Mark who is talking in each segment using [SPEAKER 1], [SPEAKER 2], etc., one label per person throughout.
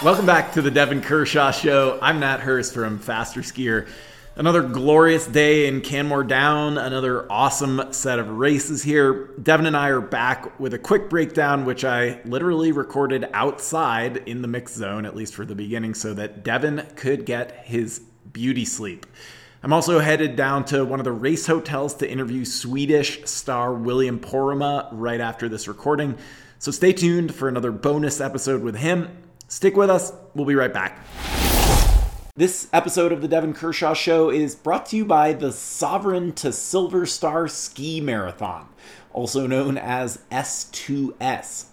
[SPEAKER 1] Welcome back to the Devon Kershaw Show. I'm Nat Herz from Faster Skier. Another glorious day in Canmore Down, another awesome set of races here. Devon and I are back with a quick breakdown, which I literally recorded outside in the mix zone, at least for the beginning, so that Devon could get his beauty sleep. I'm also headed down to one of the race hotels to interview Swedish star William Poromaa right after this recording. So stay tuned for another bonus episode with him. Stick with us, we'll be right back. This episode of the Devon Kershaw Show is brought to you by the Sovereign to Silver Star Ski Marathon, also known as S2S.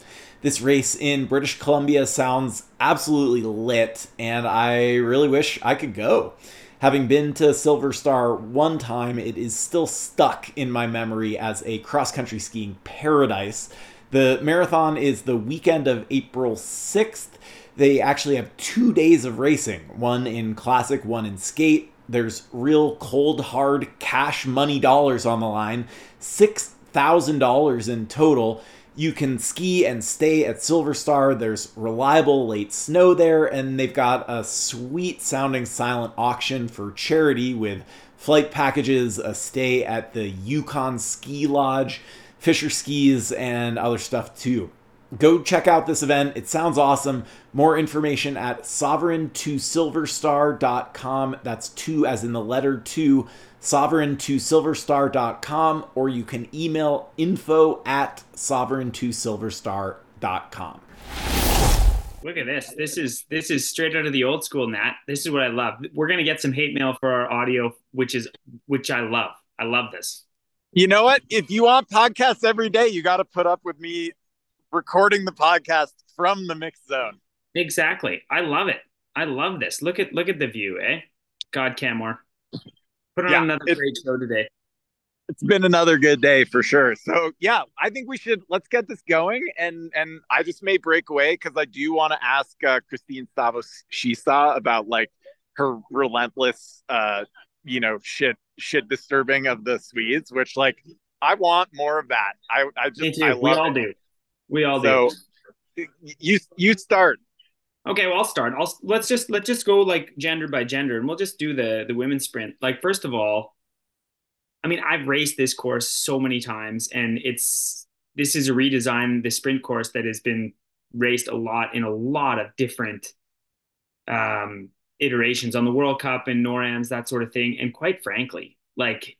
[SPEAKER 1] This race in British Columbia sounds absolutely lit, and I really wish I could go. Having been to Silver Star one time, it is still stuck in my memory as a cross country skiing paradise. The marathon is the weekend of April 6th they actually have two days of racing one in classic, one in skate. There's real cold, hard cash money dollars on the line, $6,000 in total. You can ski and stay at Silver Star. There's reliable late snow there, and they've got a sweet sounding silent auction for charity with flight packages, a stay at the Yukon Ski Lodge, Fisher Skis, and other stuff too go check out this event. It sounds awesome. More information at sovereign2silverstar.com. That's two as in the letter two, sovereign2silverstar.com, or you can email info at sovereign2silverstar.com.
[SPEAKER 2] Look at this. This is this is straight out of the old school, Nat. This is what I love. We're gonna get some hate mail for our audio, which is which I love. I love this.
[SPEAKER 3] You know what? If you want podcasts every day, you got to put up with me recording the podcast from the mix zone.
[SPEAKER 2] Exactly. I love it. I love this. Look at look at the view, eh? God, Canmore. Put on yeah, another great show today.
[SPEAKER 3] It's been another good day for sure. So yeah, I think we should let's get this going. And and I just may break away because I do want to ask uh, Kristine Stavås Shisa about like her relentless uh you know shit shit disturbing of the Swedes, which like I want more of that. I I just I love
[SPEAKER 2] we all
[SPEAKER 3] it.
[SPEAKER 2] do. We all
[SPEAKER 3] so, do. You you start.
[SPEAKER 2] Okay, well I'll start. I'll let's just let's just go like gender by gender, and we'll just do the the women's sprint. Like first of all, I mean I've raced this course so many times, and it's this is a redesign the sprint course that has been raced a lot in a lot of different um, iterations on the World Cup and NORAMs that sort of thing. And quite frankly, like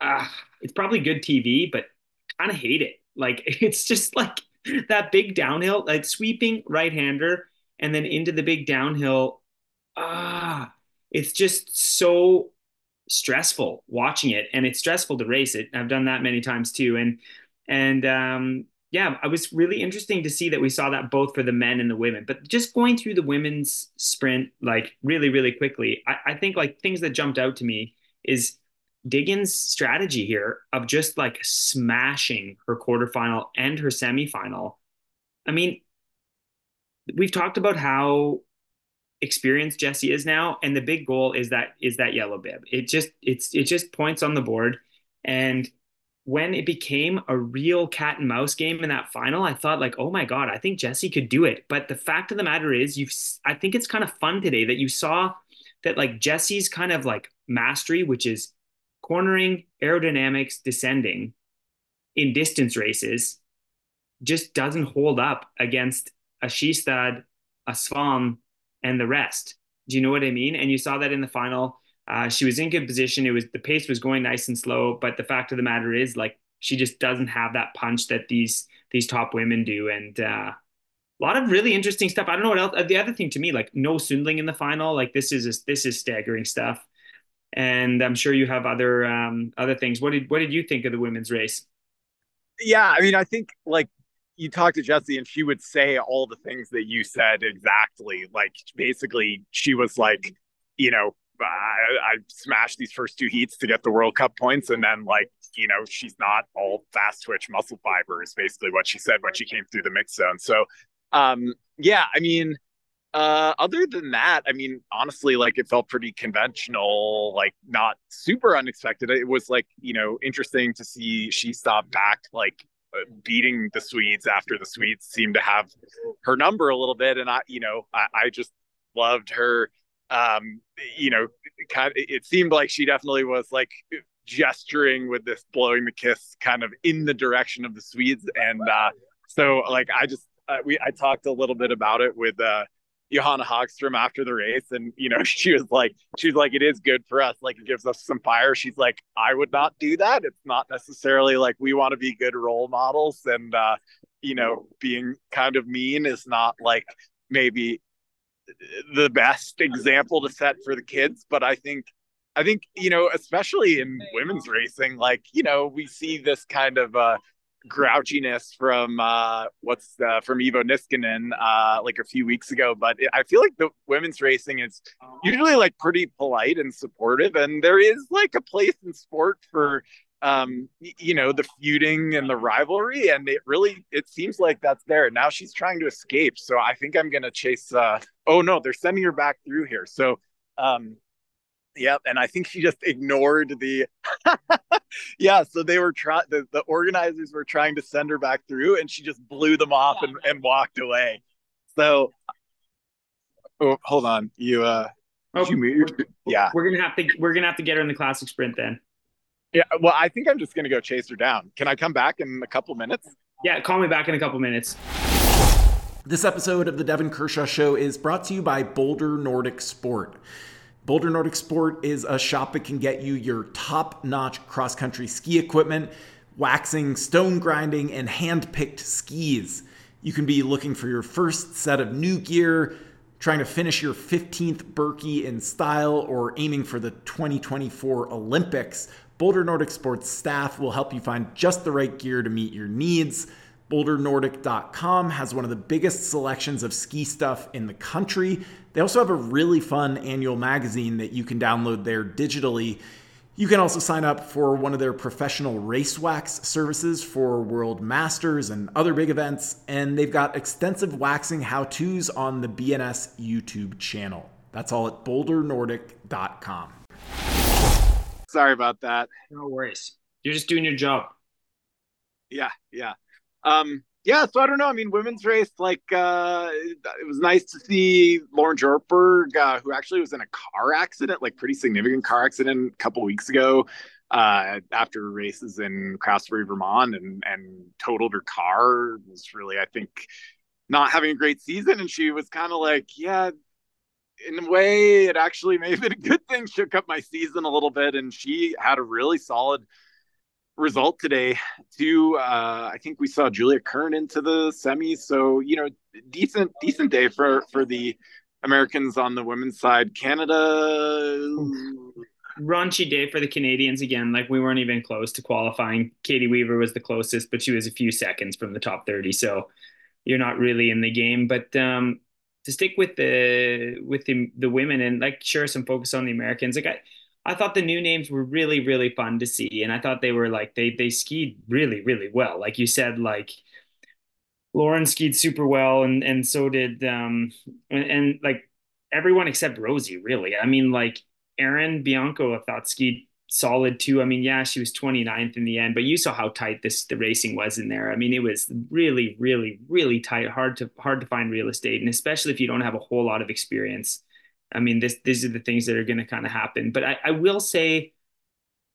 [SPEAKER 2] uh, it's probably good TV, but kind of hate it. Like it's just like that big downhill, like sweeping right hander and then into the big downhill. Ah, it's just so stressful watching it and it's stressful to race it. I've done that many times too. And, and, um, yeah, it was really interesting to see that we saw that both for the men and the women. But just going through the women's sprint, like really, really quickly, I, I think like things that jumped out to me is Diggins' strategy here of just like smashing her quarterfinal and her semifinal. I mean, we've talked about how experienced Jessie is now, and the big goal is that is that yellow bib. It just it's it just points on the board. And when it became a real cat and mouse game in that final, I thought like, oh my god, I think Jessie could do it. But the fact of the matter is, you've I think it's kind of fun today that you saw that like Jesse's kind of like mastery, which is cornering, aerodynamics, descending in distance races just doesn't hold up against a Skistad, a Svahn, and the rest. Do you know what I mean? And you saw that in the final. Uh, she was in good position. It was the pace was going nice and slow, but the fact of the matter is, like, she just doesn't have that punch that these these top women do. And uh, a lot of really interesting stuff. I don't know what else. The other thing to me, like, no Sundling in the final. Like, this is this is staggering stuff and I'm sure you have other um, other things. What did what did you think of the women's race?
[SPEAKER 3] Yeah, I mean, I think like you talked to Jessie and she would say all the things that you said exactly. Like basically, she was like, you know, I, I smashed these first two heats to get the World Cup points, and then like you know she's not all fast twitch muscle fiber is basically what she said when she came through the mix zone. So um, yeah, I mean uh, other than that, I mean, honestly, like it felt pretty conventional, like not super unexpected. It was like, you know, interesting to see she stopped back like
[SPEAKER 1] beating the Swedes after the Swedes seemed to have her number a little bit. And I, you know, I, I just loved her. Um, you know, kind of, it seemed like she definitely was like gesturing with this blowing the kiss kind of in the direction of the Swedes. And uh, so, like, I just, uh, we, I talked a little bit about it with, uh, Johanna Hagström after the race, and you know, she was like, she's like, it is good for us. Like, it gives us some fire. She's like, I would not do that. It's not necessarily like we want to be good role models, and uh, you know, being kind of mean is not like maybe the best example to set for the kids. But I think, I think you know, especially in women's racing, like you know, we see this kind of uh grouchiness from uh, what's uh, from Iivo Niskanen uh, like a few weeks ago, but I feel like the women's racing is usually like pretty polite and supportive, and there is like a place in sport for um, you know the feuding and the rivalry, and it really it seems like that's there now. She's trying to escape, so I think I'm gonna chase. Uh, oh no, they're sending her back through here, so. Um, Yep, and I think she just ignored the. yeah, so they were trying. The, the organizers were trying to send her back through, and she just blew them off and, and walked away. So, oh, hold on, you uh,
[SPEAKER 2] oh, you moved? Yeah, we're gonna have to we're gonna have to get her in the classic sprint then.
[SPEAKER 1] Yeah, well, I think I'm just gonna go chase her down. Can I come back in a couple minutes?
[SPEAKER 2] Yeah, call me back in a couple minutes.
[SPEAKER 4] This episode of the Devon Kershaw Show is brought to you by Boulder Nordic Sport. Boulder Nordic Sport is a shop that can get you your top notch cross country ski equipment, waxing, stone grinding, and hand picked skis. You can be looking for your first set of new gear, trying to finish your 15th Birkie in style, or aiming for the 2024 Olympics. Boulder Nordic Sports staff will help you find just the right gear to meet your needs. BoulderNordic.com has one of the biggest selections of ski stuff in the country. They also have a really fun annual magazine that you can download there digitally. You can also sign up for one of their professional race wax services for World Masters and other big events, and they've got extensive waxing how to's on the BNS YouTube channel. That's all at bouldernordic.com.
[SPEAKER 1] Sorry about that.
[SPEAKER 2] No worries. You're just doing your job.
[SPEAKER 1] Yeah, yeah. Um, yeah, so I don't know. I mean, women's race, like, uh, it was nice to see Lauren Jortberg, uh, who actually was in a car accident, like pretty significant car accident a couple weeks ago, uh, after races in Craftsbury, Vermont, and and totaled her car. It was really, I think, not having a great season, and she was kind of like, yeah. In a way, it actually may have been a good thing. Shook up my season a little bit, and she had a really solid result today too. Uh, I think we saw Julia Kern into the semis, so you know, decent decent day for for the Americans on the women's side. Canada.
[SPEAKER 2] Raunchy day for the Canadians again. Like we weren't even close to qualifying. Katie Weaver was the closest, but she was a few seconds from the top 30. So you're not really in the game. But um, to stick with the with the the women and like sure some focus on the Americans. Like I I thought the new names were really, really fun to see. And I thought they were like, they, they skied really, really well. Like you said, like Lauren skied super well. And, and so did, um, and, and like everyone except Rosie, really. I mean, like Erin Bianco, I thought skied solid too. I mean, yeah, she was 29th in the end, but you saw how tight this, the racing was in there. I mean, it was really, really, really tight, hard to, hard to find real estate. And especially if you don't have a whole lot of experience I mean, this these are the things that are going to kind of happen. But I, I will say,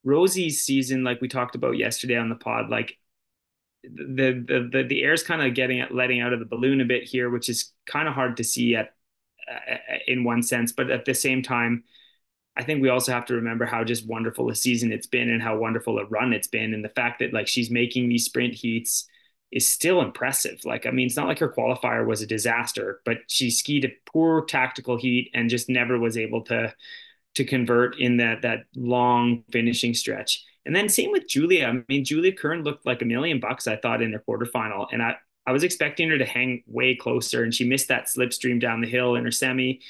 [SPEAKER 2] Rosie's season, like we talked about yesterday on the pod, like the the the, the air's kind of getting letting out of the balloon a bit here, which is kind of hard to see at uh, in one sense. But at the same time, I think we also have to remember how just wonderful a season it's been and how wonderful a run it's been, and the fact that like she's making these sprint heats is still impressive. Like, I mean, it's not like her qualifier was a disaster, but she skied a poor tactical heat and just never was able to to convert in that that long finishing stretch. And then same with Julia. I mean, Julia Kern looked like a million bucks, I thought, in her quarterfinal. And I, I was expecting her to hang way closer, and she missed that slipstream down the hill in her semi,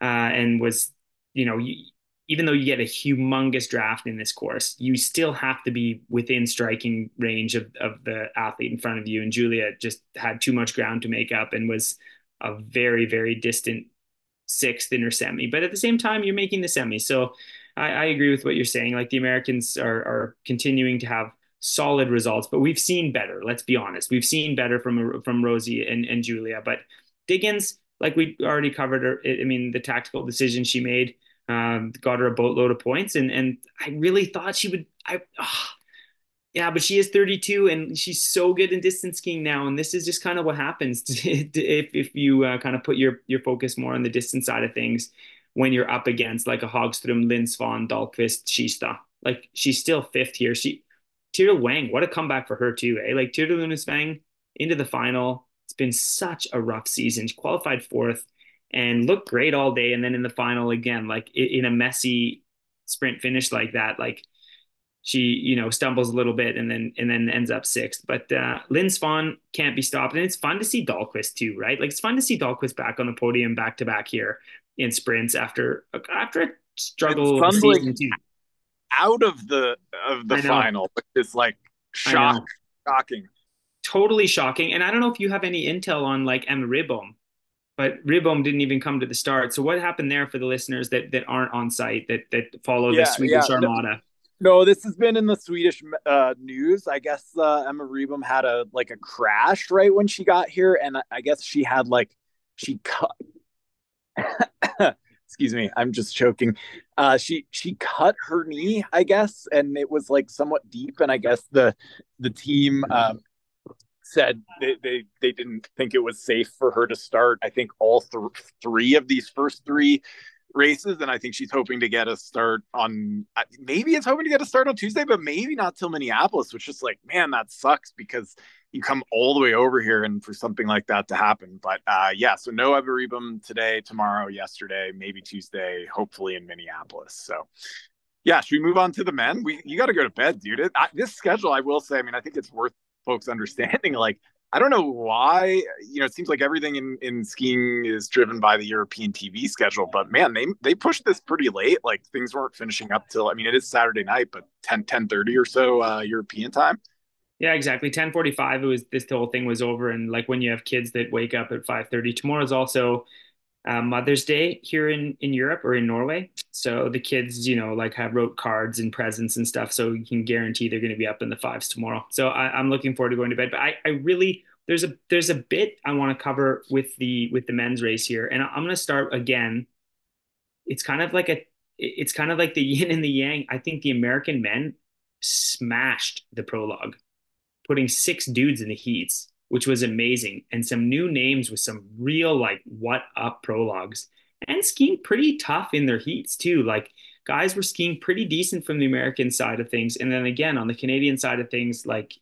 [SPEAKER 2] uh, and was, you know, even though you get a humongous draft in this course, you still have to be within striking range of, of the athlete in front of you. And Julia just had too much ground to make up and was a very, very distant sixth in her semi. But at the same time, you're making the semi. So I, I agree with what you're saying. Like the Americans are, are continuing to have solid results, but we've seen better. Let's be honest. We've seen better from from Rosie and, and Julia. But Diggins, like we already covered her, I mean, the tactical decision she made um, got her a boatload of points. And and I really thought she would. I oh, yeah, but she is 32 and she's so good in distance skiing now. And this is just kind of what happens if if you uh, kind of put your your focus more on the distance side of things when you're up against like a Hagström, Linn Svahn, Dahlqvist, Skistad. Like she's still fifth here. She Tiril Weng, what a comeback for her too, eh? Like Tiril Weng into the final. It's been such a rough season. She qualified fourth and looked great all day, and then in the final again, like in a messy sprint finish like that, like she you know stumbles a little bit and then and then ends up sixth. But uh, Svahn can't be stopped, and it's fun to see Dahlqvist too, right? Like it's fun to see Dahlqvist back on the podium back to back here in sprints after after a struggle season
[SPEAKER 1] two out of the of the final, which is like shock, shocking.
[SPEAKER 2] Totally shocking. And I don't know if you have any intel on like Emma Ribom, but Ribom didn't even come to the start. So what happened there for the listeners that that aren't on site that that follow yeah, the Swedish yeah. Armada?
[SPEAKER 1] No, this has been in the Swedish uh, news. I guess uh, Emma Ribom had a like a crash right when she got here, and I guess she had like she cut excuse me i'm just choking uh she she cut her knee i guess and it was like somewhat deep and i guess the the team um said they, they they didn't think it was safe for her to start i think all th- three of these first three races and i think she's hoping to get a start on maybe it's hoping to get a start on tuesday but maybe not till minneapolis which is like man that sucks because you come all the way over here and for something like that to happen. But uh, yeah, so no Ebba Ribom today, tomorrow, yesterday, maybe Tuesday, hopefully in Minneapolis. So yeah, should we move on to the men? We you got to go to bed, dude. It, I, this schedule, I will say, I mean, I think it's worth folks understanding. Like, I don't know why, you know, it seems like everything in, in skiing is driven by the European TV schedule, but man, they they pushed this pretty late. Like things weren't finishing up till I mean, it is Saturday night, but 10 10 30 or so uh, European time.
[SPEAKER 2] Yeah, exactly. 1045, it was this whole thing was over. And like when you have kids that wake up at 530, tomorrow is also uh, Mother's Day here in, in Europe or in Norway. So the kids, you know, like have wrote cards and presents and stuff. So you can guarantee they're going to be up in the fives tomorrow. So I, am looking forward to going to bed. But I, I really, there's a, there's a bit I want to cover with the, with the men's race here. And I'm going to start again. It's kind of like a, it's kind of like the yin and the yang. I think the American men smashed the prologue putting six dudes in the heats, which was amazing, and some new names with some real like what up prologues and skiing pretty tough in their heats too. Like guys were skiing pretty decent from the American side of things, and then again on the Canadian side of things, like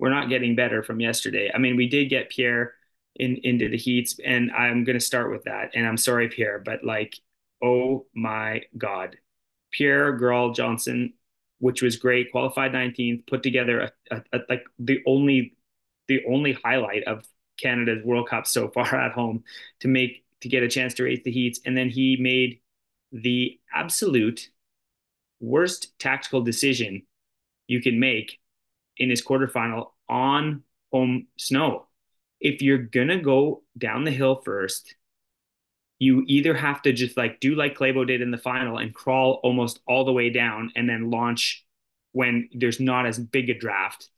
[SPEAKER 2] we're not getting better from yesterday. I mean, we did get Pierre in into the heats, and I'm gonna start with that. And I'm sorry, Pierre, but like, oh my god, Pierre Grall-Johnson which was great. Qualified 19th, put together a, a, a, like the only the only highlight of Canada's World Cup so far at home to make to get a chance to race the heats, and then he made the absolute worst tactical decision you can make in his quarterfinal on home snow. If you're gonna go down the hill first, you either have to just like do like Klæbo did in the final and crawl almost all the way down and then launch when there's not as big a draft,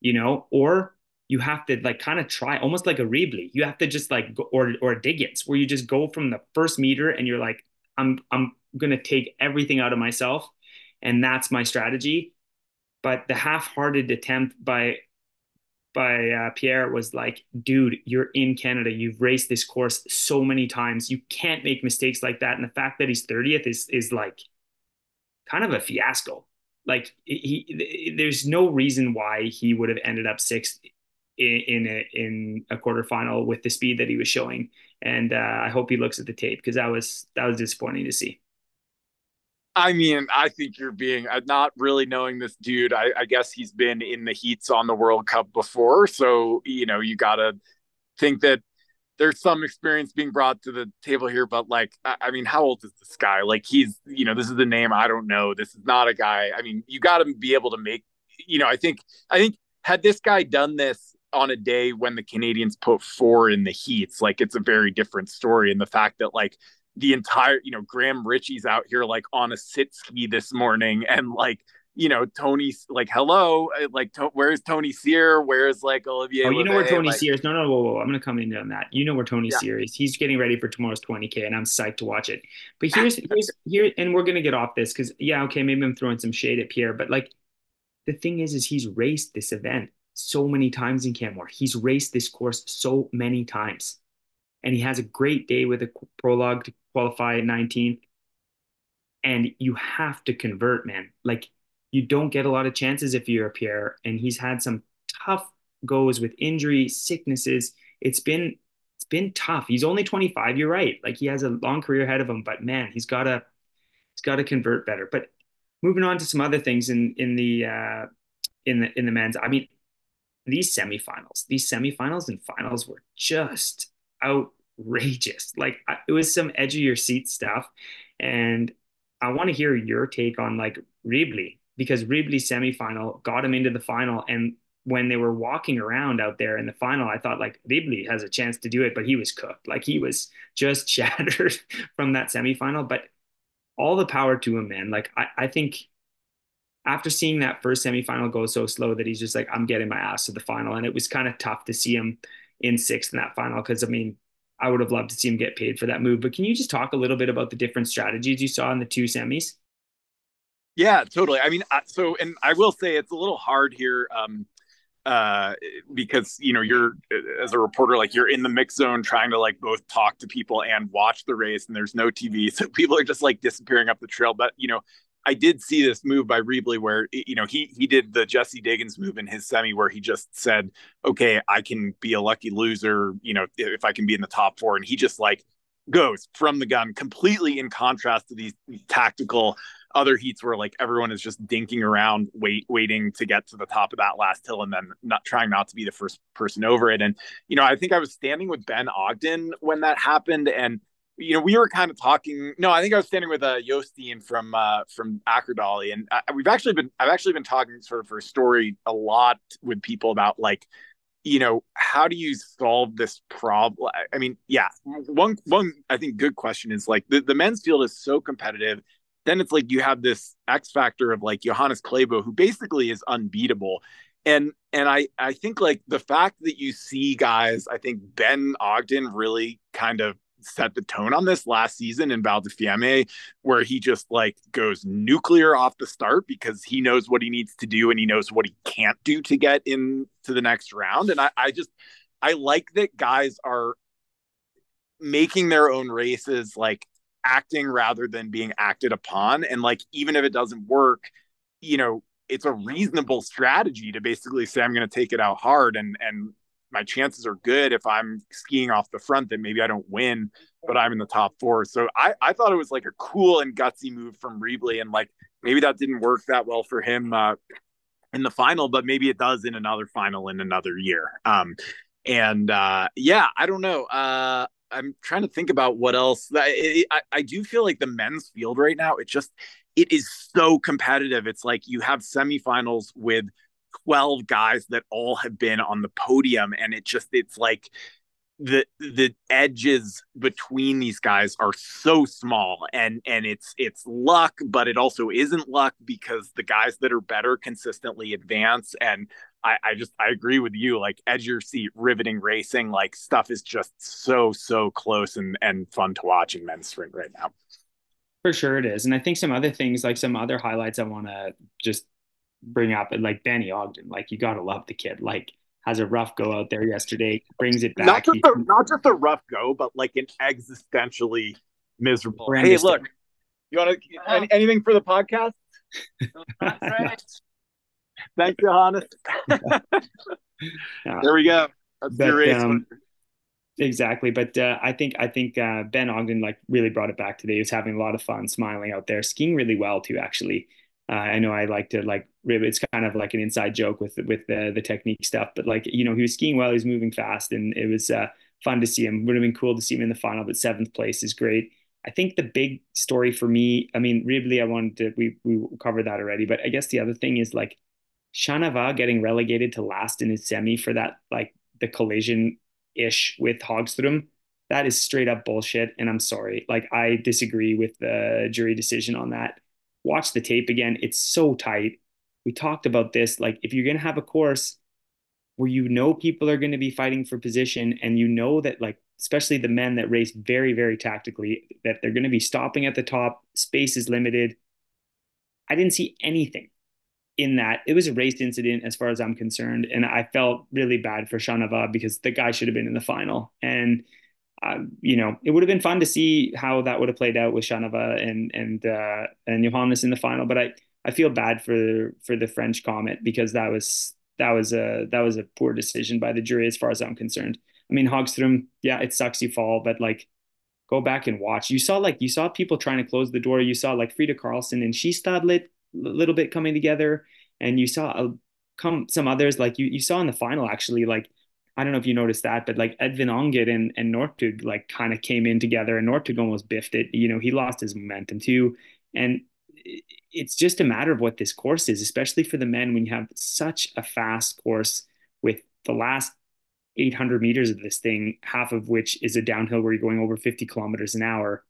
[SPEAKER 2] you know, or you have to like kind of try almost like a Riebli. You have to just like go, or or Diggins where you just go from the first meter and you're like, I'm I'm gonna take everything out of myself, and that's my strategy. But the half-hearted attempt by by uh, Pierre was like, dude, you're in Canada. You've raced this course so many times. You can't make mistakes like that. And the fact that he's 30th is is like kind of a fiasco. Like he, there's no reason why he would have ended up sixth in a, in a quarterfinal with the speed that he was showing. And uh, I hope he looks at the tape because that was that was disappointing to see.
[SPEAKER 1] I mean, I think you're being uh, not really knowing this dude. I, I, guess he's been in the heats on the World Cup before, so you know you gotta think that there's some experience being brought to the table here. But like, I, I mean, how old is this guy? Like, he's you know, this is the name I don't know. This is not a guy. I mean, you got to be able to make. You know, I think I think had this guy done this on a day when the Canadians put four in the heats, like it's a very different story. And the fact that like the entire, you know, Graham Ritchie's out here like on a sit ski this morning and like you know, Tony's like, hello, uh, like, to, where's Tony Cyr? Where's like Olivier?
[SPEAKER 2] Oh, you know where Tony
[SPEAKER 1] like,
[SPEAKER 2] Cyr is? No, no, whoa, whoa. I'm going to come in on that. You know where Tony yeah. Cyr is. He's getting ready for tomorrow's 20K, and I'm psyched to watch it. But here's, here's, here, and we're going to get off this because, yeah, okay, maybe I'm throwing some shade at Pierre, but like, the thing is, is he's raced this event so many times in Canmore. He's raced this course so many times. And he has a great day with a prologue to qualify at 19th. And you have to convert, man. Like, you don't get a lot of chances if you're a Pierre. And he's had some tough goes with injury, sicknesses. It's been it's been tough. He's only 25. You're right. Like he has a long career ahead of him, but man, he's gotta he's gotta convert better. But moving on to some other things in in the uh in the in the men's. I mean, these semifinals, these semifinals and finals were just outrageous. Like it was some edge of your seat stuff, and I want to hear your take on like Riebli because Riebli semifinal got him into the final, and when they were walking around out there in the final, I thought like Riebli has a chance to do it, but he was cooked. Like he was just shattered from that semifinal. But all the power to him, man. Like I, I think after seeing that first semifinal go so slow that he's just like, I'm getting my ass to the final. And it was kind of tough to see him in sixth in that final because I mean, I would have loved to see him get paid for that move. But can you just talk a little bit about the different strategies you saw in the two semis?
[SPEAKER 1] Yeah, totally. I mean, so, and I will say it's a little hard here. Um, uh because you know you're as a reporter like you're in the mix zone trying to like both talk to people and watch the race and there's no tv so people are just like disappearing up the trail but you know I did see this move by Riebli where you know he he did the Jessie Diggins move in his semi where he just said, "Okay, I can be a lucky loser, you know, if I can be in the top four. and he just like goes from the gun, completely in contrast to these, these tactical other heats where like everyone is just dinking around, wait, waiting to get to the top of that last hill, and then not trying not to be the first person over it. And you know, I think I was standing with Ben Ogden when that happened, and you know, we were kind of talking. No, I think I was standing with uh, Jostin from uh, from Akrodali, and I, we've actually been I've actually been talking sort of for a story a lot with people about like, you know, how do you solve this problem? I mean, yeah, one one I think good question is like the, the men's field is so competitive. Then it's like you have this X factor of like Johannes Klæbo, who basically is unbeatable. And and I I think like the fact that you see guys, I think Ben Ogden really kind of set the tone on this last season in Val di Fiemme, where he just like goes nuclear off the start because he knows what he needs to do and he knows what he can't do to get into the next round. And I, I just I like that guys are making their own races like acting rather than being acted upon. And like even if it doesn't work, you know, it's a reasonable strategy to basically say I'm going to take it out hard and and my chances are good if I'm skiing off the front that maybe I don't win, but I'm in the top four. So I, I thought it was like a cool and gutsy move from Riebli. And like maybe that didn't work that well for him uh, in the final, but maybe it does in another final in another year. Um, and uh, yeah, I don't know. Uh, I'm trying to think about what else. I, I, I do feel like the men's field right now, it just, it is so competitive. It's like you have semifinals with 12 guys that all have been on the podium and it just it's like the the edges between these guys are so small and and it's it's luck but it also isn't luck because the guys that are better consistently advance and I, I just I agree with you like edge your seat riveting racing like stuff is just so so close and and fun to watch in men's sprint right now.
[SPEAKER 2] For sure it is and I think some other things like some other highlights I want to just bring up and like Benny Ogden, like you gotta love the kid. Like has a rough go out there yesterday, brings it back.
[SPEAKER 1] Not just, a, not just a rough go, but like an existentially miserable. Hey, look, you want to any, anything for the podcast? Thanks, Johannes. yeah. There we go. That's but, race. Um,
[SPEAKER 2] exactly, but uh, I think I think uh, Ben Ogden like really brought it back today. He was having a lot of fun, smiling out there, skiing really well too. Actually, uh, I know I like to like rib. It's kind of like an inside joke with with the the technique stuff, but like you know he was skiing well, he was moving fast, and it was uh, fun to see him. Would have been cool to see him in the final, but seventh place is great. I think the big story for me, I mean, Riebli, I wanted to we we covered that already, but I guess the other thing is like Chanavat getting relegated to last in his semi for that like the collision ish with Hagström. That is straight up bullshit, and I'm sorry. Like I disagree with the jury decision on that watch the tape again. It's so tight. we talked about this. Like, if you're going to have a course where you know people are going to be fighting for position and you know that, like, especially the men that race very, very tactically, that they're going to be stopping at the top, space is limited. I didn't see anything in that. It was a race incident as far as I'm concerned. And I felt really bad for Chanavat because the guy should have been in the final. And, uh, you know, it would have been fun to see how that would have played out with Chanavat and, and, uh, and Johannes in the final. But I, I feel bad for for the French Comet because that was that was a that was a poor decision by the jury as far as I'm concerned. I mean Hagström, yeah, it sucks you fall, but like go back and watch. You saw like you saw people trying to close the door. You saw like Frida Karlsson and she Skistad a little bit coming together, and you saw a, come some others like you you saw in the final actually like I don't know if you noticed that, but like Edvin Anger and, and Northug like kind of came in together and Northug almost biffed it. You know, he lost his momentum too. And it's just a matter of what this course is, especially for the men when you have such a fast course with the last 800 meters of this thing, half of which is a downhill where you're going over 50 kilometers an hour.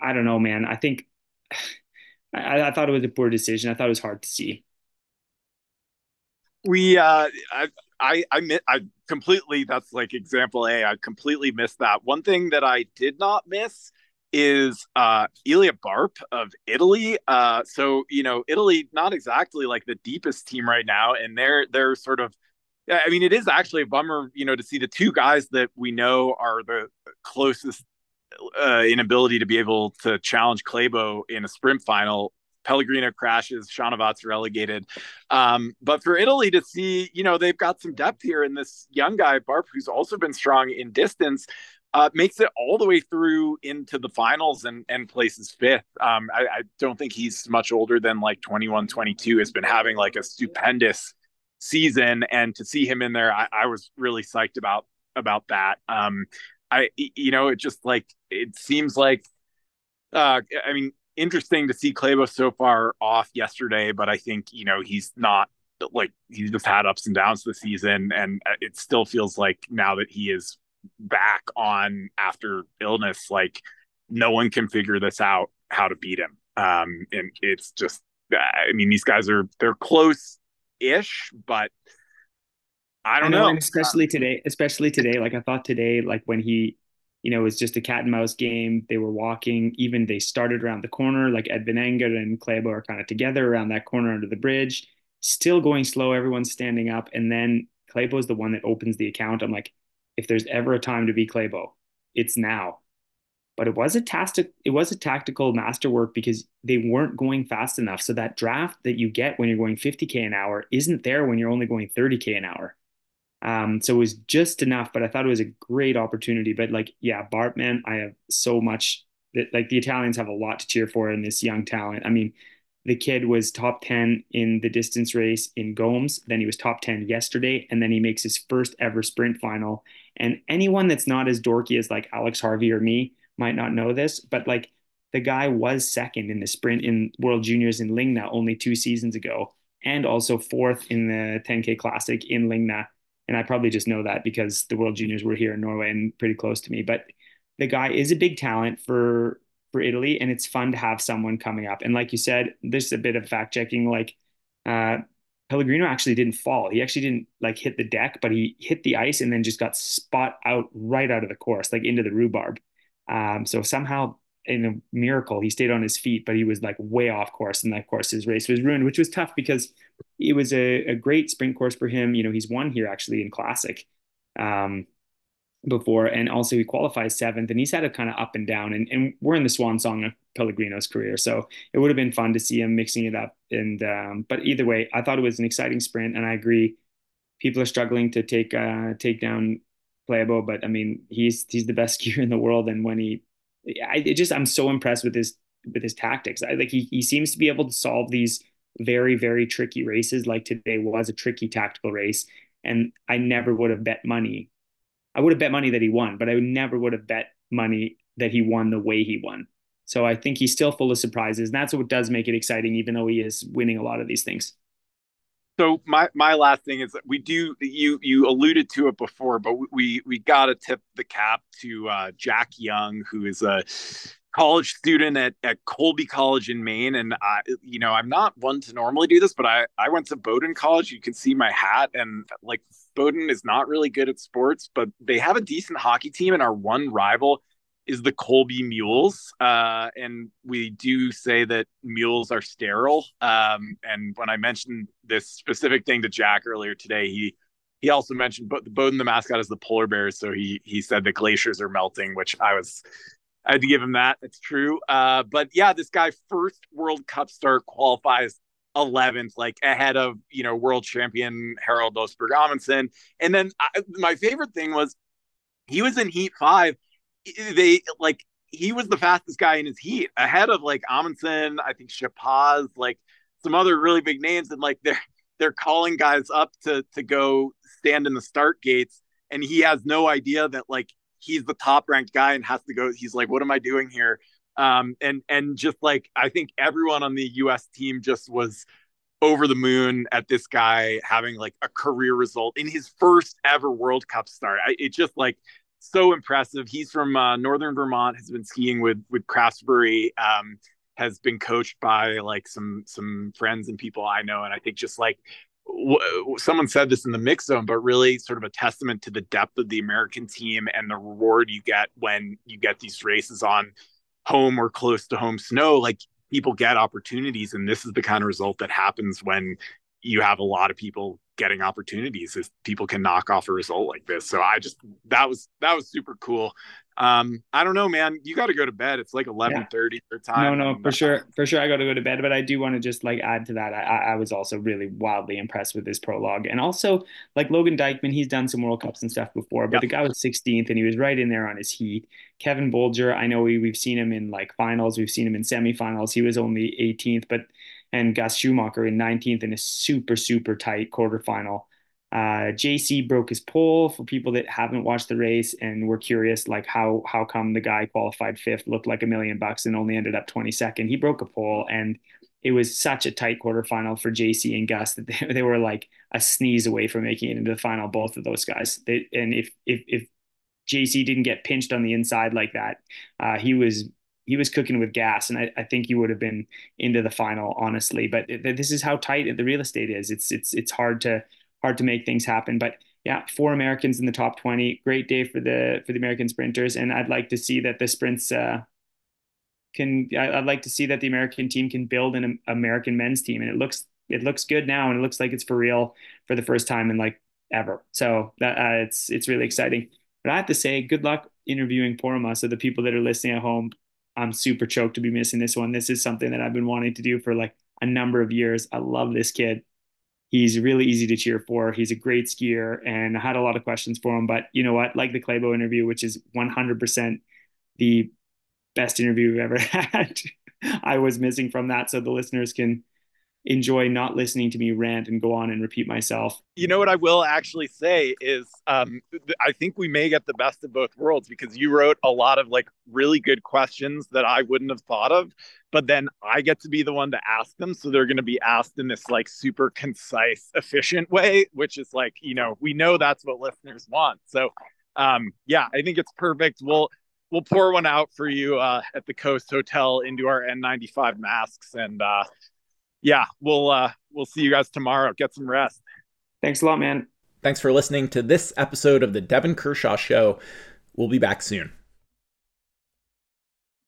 [SPEAKER 2] I don't know, man. I think I, I thought it was a poor decision. I thought it was hard to see.
[SPEAKER 1] We, uh, I, I, I, I completely, that's like example A. I completely missed that. One thing that I did not miss is uh, Elia Barp of Italy. Uh, so you know, Italy not exactly like the deepest team right now, and they're they're sort of. I mean, it is actually a bummer, you know, to see the two guys that we know are the closest uh, inability to be able to challenge Klæbo in a sprint final. Pellegrino crashes, Chanavat's relegated. Um, but for Italy to see, you know, they've got some depth here in this young guy, Barp, who's also been strong in distance uh, makes it all the way through into the finals and, and places fifth. Um, I, I, don't think he's much older than like 21, 22, has been having like a stupendous season. And to see him in there, I, I was really psyched about, about that. Um, I, you know, it just like, it seems like, uh, I mean, interesting to see Klæbo so far off yesterday, but I think, you know, he's not like he's just had ups and downs this season. And it still feels like now that he is back on after illness, like no one can figure this out how to beat him. Um, and it's just, I mean, these guys are they're close ish, but I don't I know, know.
[SPEAKER 2] especially today, especially today. Like I thought today, like when he, you know, it was just a cat and mouse game. They were walking. Even they started around the corner. Like Edvin Anger and Klæbo are kind of together around that corner under the bridge. Still going slow. Everyone's standing up, and then Klæbo is the one that opens the account. I'm like, if there's ever a time to be Klæbo, it's now. But it was a tactic, it was a tactical masterwork because they weren't going fast enough. So that draft that you get when you're going 50k an hour isn't there when you're only going 30k an hour. Um, so it was just enough, but I thought it was a great opportunity. But like, yeah, Bartman, I have so much that like the Italians have a lot to cheer for in this young talent. I mean, the kid was top 10 in the distance race in Goms. Then he was top 10 yesterday. And then he makes his first ever sprint final. And anyone that's not as dorky as like Alex Harvey or me might not know this, but like the guy was second in the sprint in World Juniors in Lygna only two seasons ago, and also fourth in the 10K Classic in Lygna. And I probably just know that because the World Juniors were here in Norway and pretty close to me. But the guy is a big talent for for Italy, and it's fun to have someone coming up. And like you said, there's a bit of fact checking. Like uh, Pellegrino actually didn't fall. He actually didn't like hit the deck, but he hit the ice and then just got spot out right out of the course, like into the rhubarb. Um, so somehow, in a miracle, he stayed on his feet, but he was like way off course, and that course his race was ruined, which was tough because it was a, a great sprint course for him. You know, he's won here actually in classic. Um, before, and also he qualifies seventh, and he's had a kind of up and down. And, and we're in the swan song of Pellegrino's career, so it would have been fun to see him mixing it up. And um, but either way, I thought it was an exciting sprint, and I agree. People are struggling to take uh, take down Klæbo, but I mean he's he's the best skier in the world, and when he, I just I'm so impressed with his with his tactics. I like he he seems to be able to solve these very very tricky races. Like today was a tricky tactical race, and I never would have bet money I would have bet money that he won, but I never would have bet money that he won the way he won. So I think he's still full of surprises, and that's what does make it exciting, even though he is winning a lot of these things.
[SPEAKER 1] So my my last thing is we do you you alluded to it before, but we we got to tip the cap to uh, Jack Young, who is a college student at, at Colby College in Maine. And I, you know, I'm not one to normally do this, but I, I went to Bowdoin College. You can see my hat and like Bowdoin is not really good at sports, but they have a decent hockey team and our one rival is the Colby Mules. Uh, and we do say that mules are sterile. Um, and when I mentioned this specific thing to Jack earlier today, he, he also mentioned but the Bowdoin, the mascot is the polar bears. So he, he said the glaciers are melting, which I was, I had to give him that. It's true. Uh, but yeah, this guy first World Cup start qualifies 11th, like ahead of you know world champion Harald Amundsen. And then I, my favorite thing was he was in Heat Five. They like he was the fastest guy in his heat, ahead of like Amundsen, I think Chappaz, like some other really big names, and like they're they're calling guys up to to go stand in the start gates, and he has no idea that like he's the top ranked guy and has to go. He's like, what am I doing here? Um, and and just like I think everyone on the U.S. team just was over the moon at this guy having like a career result in his first ever World Cup start. I, it just like so impressive. He's from uh, Northern Vermont, has been skiing with with Craftsbury, um, has been coached by like some some friends and people I know, and I think just like w- someone said this in the mix zone, but really sort of a testament to the depth of the American team and the reward you get when you get these races on home or close to home snow, like people get opportunities. And this is the kind of result that happens when you have a lot of people getting opportunities is people can knock off a result like this. So I just that was that was super cool. Um i don't know man. You got to go to bed. It's like 11 30 yeah.
[SPEAKER 2] time. no no for sure for sure i got to go to bed but i do want to just like add to that. I, I was also really wildly impressed with this prologue. And also like logan diekmann he's done some world cups and stuff before but yep. the guy was 16th and he was right in there on his heat. Kevin bolger i know we, we've seen him in like finals. We've seen him in semifinals. He was only 18th but and gus schumacher in 19th in a super super tight quarterfinal uh, JC broke his pole for people that haven't watched the race and were curious, like how how come the guy qualified fifth, looked like a million bucks, and only ended up 22nd. He broke a pole, and it was such a tight quarterfinal for JC and Gus that they, they were like a sneeze away from making it into the final. Both of those guys. They, and if if if JC didn't get pinched on the inside like that, uh, he was he was cooking with gas, and I, I, think he would have been into the final, honestly. But this is how tight the real estate is. It's it's it's hard to hard to make things happen. But yeah, four Americans in the top 20. Great day for the for the American sprinters, and I'd like to see that the sprints uh, can. I'd like to see that the American team can build an American men's team, and it looks it looks good now, and it looks like it's for real for the first time in like ever. So that uh, it's it's really exciting. But I have to say, good luck interviewing Poromaa. So the people that are listening at home, I'm super choked to be missing this one. This is something that I've been wanting to do for like a number of years. I love this kid. He's really easy to cheer for. He's a great skier, and I had a lot of questions for him. But you know what? Like the Klæbo interview, which is 100% the best interview we've ever had, I was missing from that. So the listeners can enjoy not listening to me rant and go on and repeat myself.
[SPEAKER 1] You know what I will actually say is um, I think we may get the best of both worlds because you wrote a lot of like really good questions that I wouldn't have thought of, but then I get to be the one to ask them. So they're going to be asked in this like super concise, efficient way, which is like, you know, we know that's what listeners want. So um, yeah, I think it's perfect. We'll, we'll pour one out for you uh, at the Coast Hotel into our N95 masks and uh, yeah, we'll uh, we'll see you guys tomorrow. Get some rest.
[SPEAKER 2] Thanks a lot, man.
[SPEAKER 4] Thanks for listening to this episode of the Devon Kershaw Show. We'll be back soon.